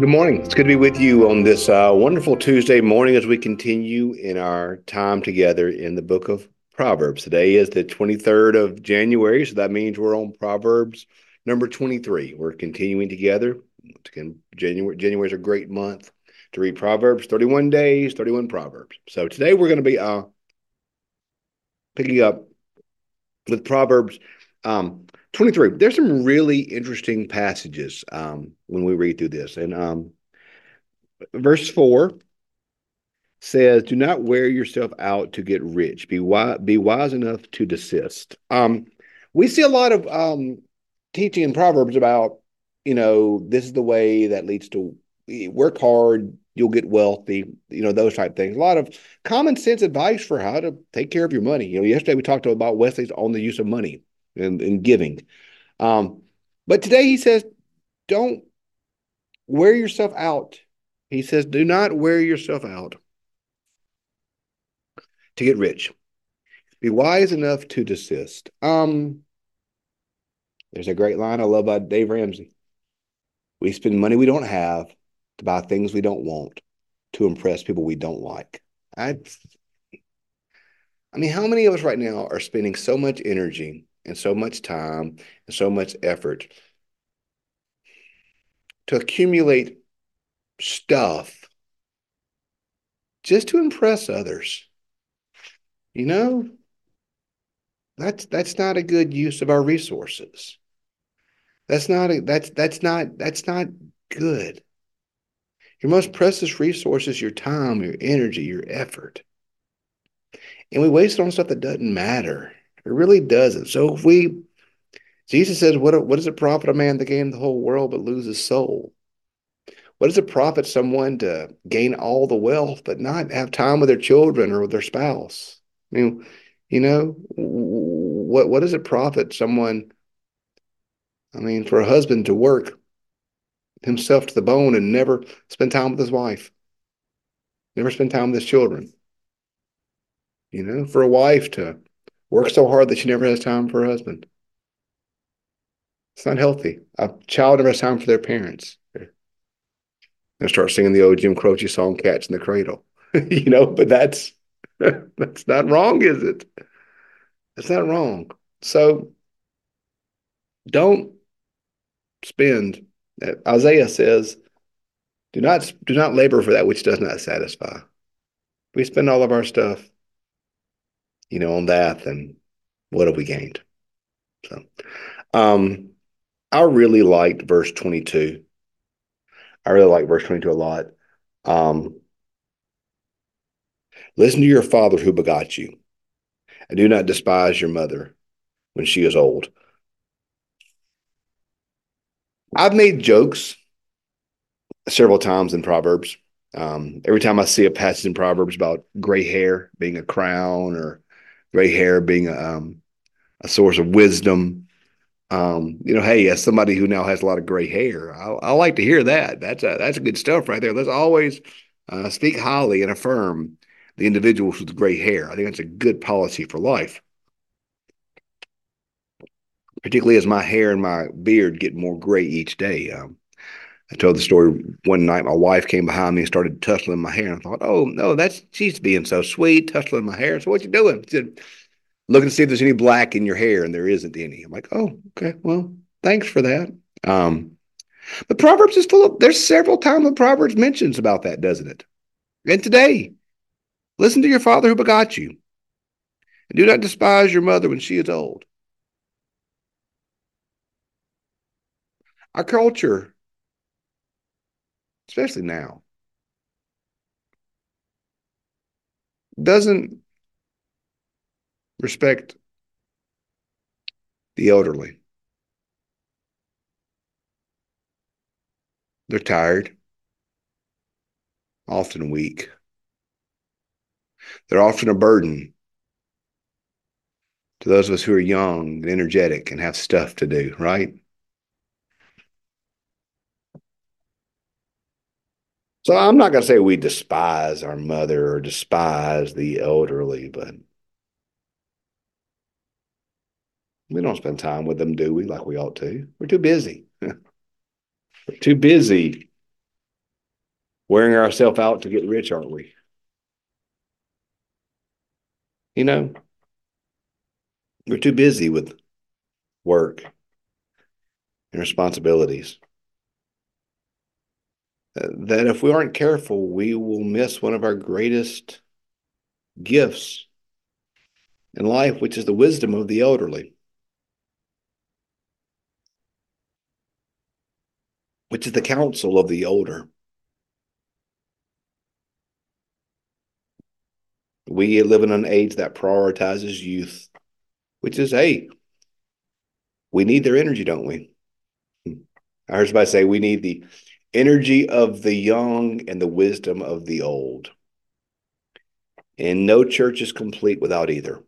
Good morning. It's good to be with you on this uh, wonderful Tuesday morning as we continue in our time together in the book of Proverbs. Today is the 23rd of January, so that means we're on Proverbs number 23. We're continuing together. Again, January, January is a great month to read Proverbs, 31 days, 31 Proverbs. So today we're going to be uh, picking up with Proverbs um, 23. There's some really interesting passages um, when we read through this. And um, verse 4 says, Do not wear yourself out to get rich. Be wise, be wise enough to desist. Um, we see a lot of um, teaching in Proverbs about, you know, this is the way that leads to work hard, you'll get wealthy, you know, those type things. A lot of common sense advice for how to take care of your money. You know, yesterday we talked about Wesley's on the use of money and, and giving. Um, but today he says, don't wear yourself out. He says, do not wear yourself out to get rich. Be wise enough to desist. Um, there's a great line I love by Dave Ramsey. We spend money we don't have to buy things we don't want to impress people we don't like. I I mean, how many of us right now are spending so much energy and so much time and so much effort to accumulate stuff just to impress others. You know, that's that's not a good use of our resources. That's not a, that's that's not that's not good. Your most precious resource is your time, your energy, your effort. And we waste it on stuff that doesn't matter. It really doesn't. So if we, Jesus says, what, what does it profit a man to gain the whole world but lose his soul? What does it profit someone to gain all the wealth but not have time with their children or with their spouse? I mean, you know, what what does it profit someone? I mean, for a husband to work himself to the bone and never spend time with his wife, never spend time with his children. You know, for a wife to work so hard that she never has time for her husband. It's not healthy. A child never has time for their parents. And start singing the old Jim Croce song, Cats in the Cradle. you know, but that's that's not wrong, is it? That's not wrong. So don't spend uh, Isaiah says, do not do not labor for that which does not satisfy. We spend all of our stuff, you know, on that, then what have we gained? So um I really liked verse 22. I really like verse 22 a lot. Um listen to your father who begot you, and do not despise your mother when she is old. I've made jokes several times in Proverbs. Um, every time I see a passage in Proverbs about gray hair being a crown or gray hair being a, um, a source of wisdom, um, you know, hey, as somebody who now has a lot of gray hair, I, I like to hear that. That's a, that's good stuff right there. Let's always uh, speak highly and affirm the individuals with gray hair. I think that's a good policy for life particularly as my hair and my beard get more gray each day. Um, I told the story one night. My wife came behind me and started tussling my hair. And I thought, oh no, that's she's being so sweet, tussling my hair. So what you doing? She said, looking to see if there's any black in your hair, and there isn't any. I'm like, oh, okay, well, thanks for that. Um, but Proverbs is full of. There's several times the Proverbs mentions about that, doesn't it? And today, listen to your father who begot you, and do not despise your mother when she is old. Our culture, especially now, doesn't respect the elderly. They're tired, often weak. They're often a burden to those of us who are young and energetic and have stuff to do, right? So I'm not going to say we despise our mother or despise the elderly, but we don't spend time with them, do we? Like we ought to. We're too busy. We're too busy wearing ourselves out to get rich, aren't we? You know, we're too busy with work and responsibilities. That if we aren't careful, we will miss one of our greatest gifts in life, which is the wisdom of the elderly, which is the counsel of the older. We live in an age that prioritizes youth, which is, hey, we need their energy, don't we? Hmm. I heard somebody say we need the energy of the young and the wisdom of the old. And no church is complete without either.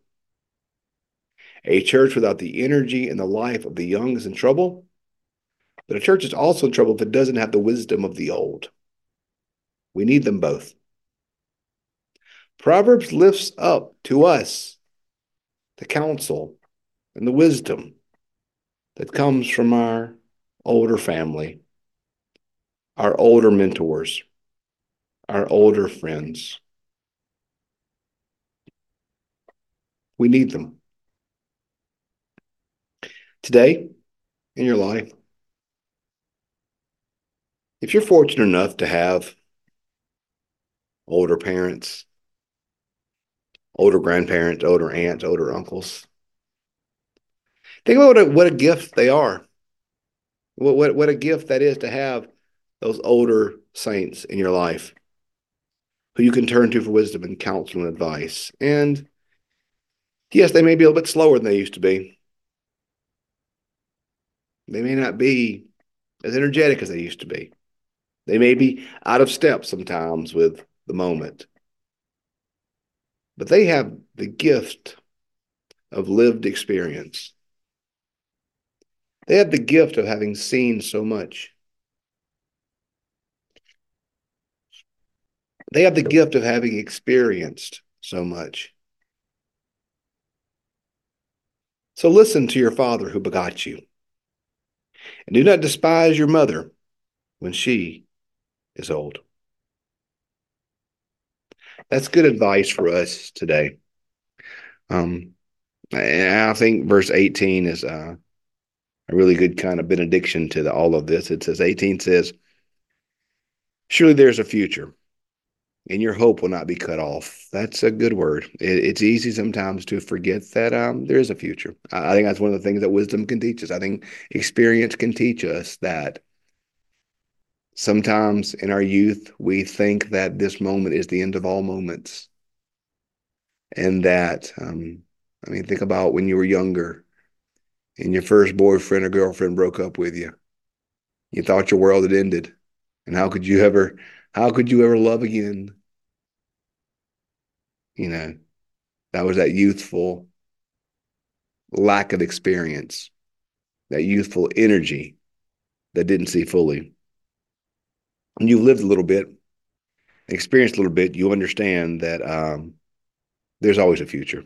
A church without the energy and the life of the young is in trouble, but a church is also in trouble if it doesn't have the wisdom of the old. We need them both. Proverbs lifts up to us the counsel and the wisdom that comes from our older family, our older mentors, our older friends. We need them. Today, in your life, if you're fortunate enough to have older parents, older grandparents, older aunts, older uncles, think about what a, what a gift they are. What, what, what a gift that is to have those older saints in your life who you can turn to for wisdom and counsel and advice. And yes, they may be a little bit slower than they used to be. They may not be as energetic as they used to be. They may be out of step sometimes with the moment. But they have the gift of lived experience. They have the gift of having seen so much. They have the gift of having experienced so much. So listen to your father who begot you. And do not despise your mother when she is old. That's good advice for us today. Um, I think verse 18 is uh, a really good kind of benediction to the, all of this. It says, 18 says, Surely there's a future, and your hope will not be cut off. That's a good word. It, it's easy sometimes to forget that um, there is a future. I, I think that's one of the things that wisdom can teach us. I think experience can teach us that sometimes in our youth, we think that this moment is the end of all moments. And that, um, I mean, think about when you were younger and your first boyfriend or girlfriend broke up with you. You thought your world had ended. And how could you ever, how could you ever love again? You know, that was that youthful lack of experience, that youthful energy that didn't see fully. When you've lived a little bit, experienced a little bit, you understand that um, there's always a future.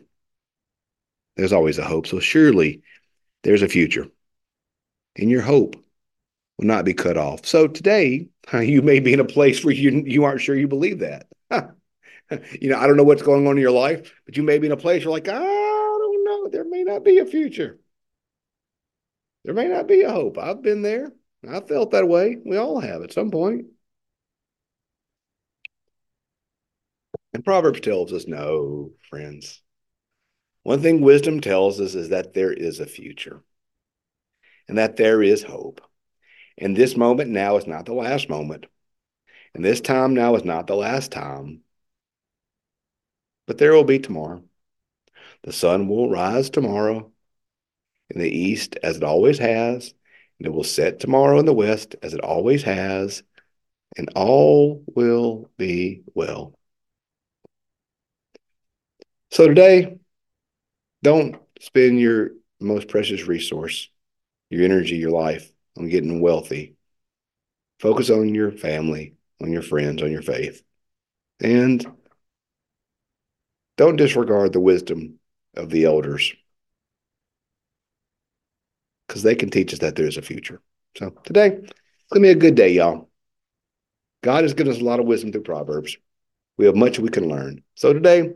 There's always a hope. So surely there's a future. In your hope will not be cut off. So today, you may be in a place where you, you aren't sure you believe that. you know, I don't know what's going on in your life, but you may be in a place where like, I don't know, there may not be a future. There may not be a hope. I've been there. I felt that way. We all have at some point. And Proverbs tells us no, friends. One thing wisdom tells us is that there is a future and that there is hope. And this moment now is not the last moment. And this time now is not the last time. But there will be tomorrow. The sun will rise tomorrow in the east as it always has, and it will set tomorrow in the west as it always has, and all will be well. So today, don't spend your most precious resource, your energy, your life on getting wealthy. Focus on your family, on your friends, on your faith. And don't disregard the wisdom of the elders because they can teach us that there's a future. So today, it's going to be a good day, y'all. God has given us a lot of wisdom through Proverbs. We have much we can learn. So today,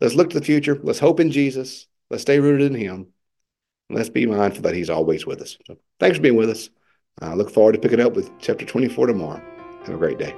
let's look to the future. Let's hope in Jesus. Let's stay rooted in Him. Let's be mindful that He's always with us. So thanks for being with us. I look forward to picking up with chapter 24 tomorrow. Have a great day.